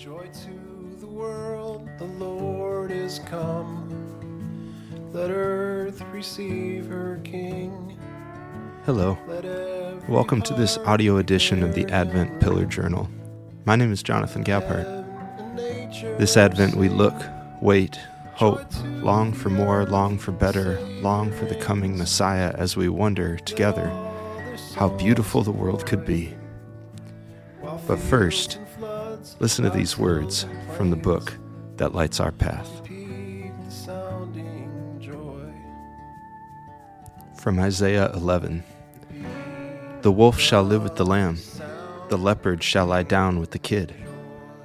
Joy to the world, the Lord is come. Let earth receive her King. Hello. Welcome to this audio edition of the Advent Pillar Journal. My name is Jonathan Gaphart. This Advent, we look, wait, hope, long for more, long for better, long for the coming Messiah as we wonder together how beautiful the world could be. But first, listen to these words from the book that lights our path. From Isaiah 11 The wolf shall live with the lamb, the leopard shall lie down with the kid,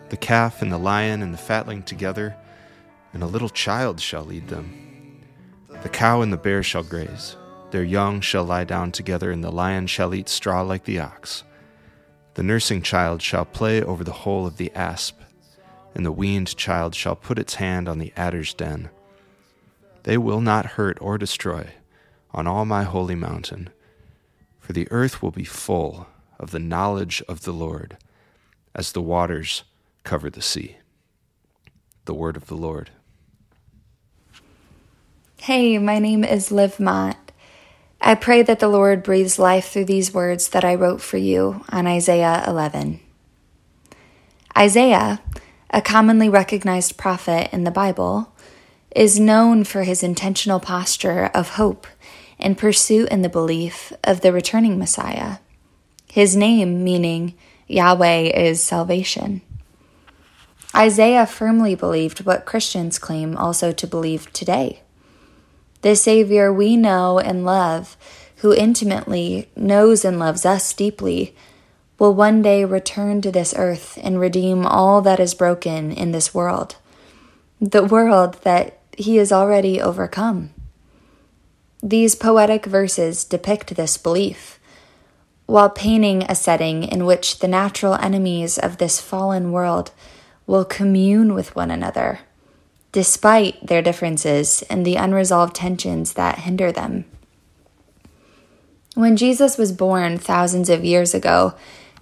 the calf and the lion and the fatling together, and a little child shall lead them. The cow and the bear shall graze, their young shall lie down together, and the lion shall eat straw like the ox. The nursing child shall play over the hole of the asp, and the weaned child shall put its hand on the adder's den. They will not hurt or destroy on all my holy mountain, for the earth will be full of the knowledge of the Lord as the waters cover the sea. The word of the Lord. Hey, my name is Liv Mott. I pray that the Lord breathes life through these words that I wrote for you on Isaiah 11. Isaiah, a commonly recognized prophet in the Bible, is known for his intentional posture of hope and pursuit in the belief of the returning Messiah. His name, meaning Yahweh is salvation. Isaiah firmly believed what Christians claim also to believe today. The Savior we know and love, who intimately knows and loves us deeply, will one day return to this earth and redeem all that is broken in this world, the world that he has already overcome. These poetic verses depict this belief, while painting a setting in which the natural enemies of this fallen world will commune with one another despite their differences and the unresolved tensions that hinder them. When Jesus was born thousands of years ago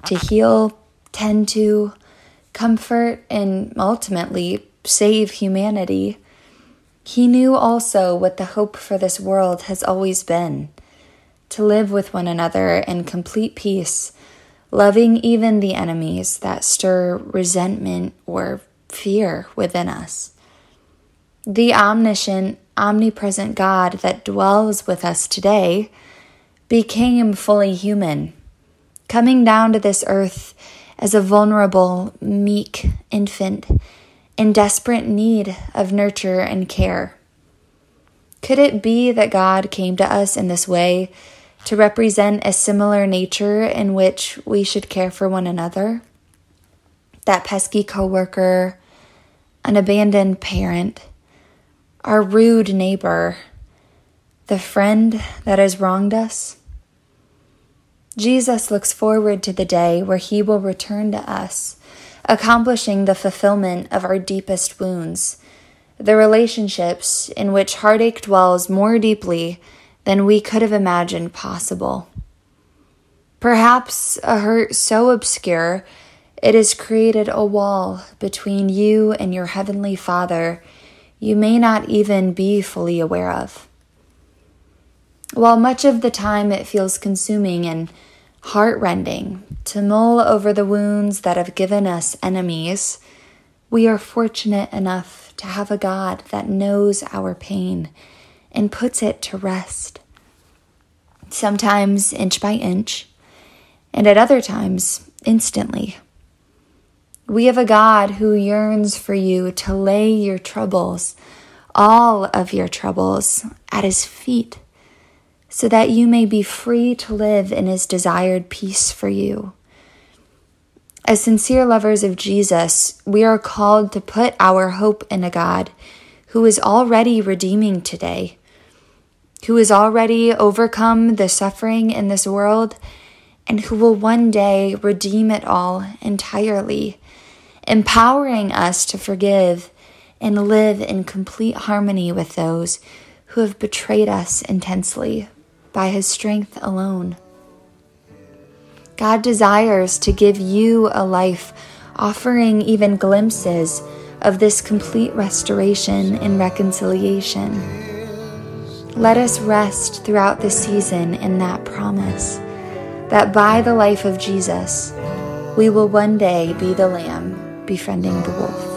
to heal, tend to, comfort, and ultimately save humanity, he knew also what the hope for this world has always been to live with one another in complete peace, loving even the enemies that stir resentment or fear within us. The omniscient, omnipresent God that dwells with us today became fully human, coming down to this earth as a vulnerable, meek infant in desperate need of nurture and care. Could it be that God came to us in this way to represent a similar nature in which we should care for one another? That pesky coworker, an abandoned parent, our rude neighbor, the friend that has wronged us? Jesus looks forward to the day where he will return to us, accomplishing the fulfillment of our deepest wounds, the relationships in which heartache dwells more deeply than we could have imagined possible. Perhaps a hurt so obscure it has created a wall between you and your heavenly Father you may not even be fully aware of. While much of the time it feels consuming and heartrending to mull over the wounds that have given us enemies, we are fortunate enough to have a God that knows our pain and puts it to rest. Sometimes inch by inch, and at other times instantly. We have a God who yearns for you to lay your troubles, all of your troubles, at his feet, so that you may be free to live in his desired peace for you. As sincere lovers of Jesus, we are called to put our hope in a God who is already redeeming today, who has already overcome the suffering in this world, and who will one day redeem it all entirely empowering us to forgive and live in complete harmony with those who have betrayed us intensely by his strength alone. God desires to give you a life offering even glimpses of this complete restoration and reconciliation. Let us rest throughout the season in that promise that by the life of Jesus, we will one day be the lamb befriending the wolf.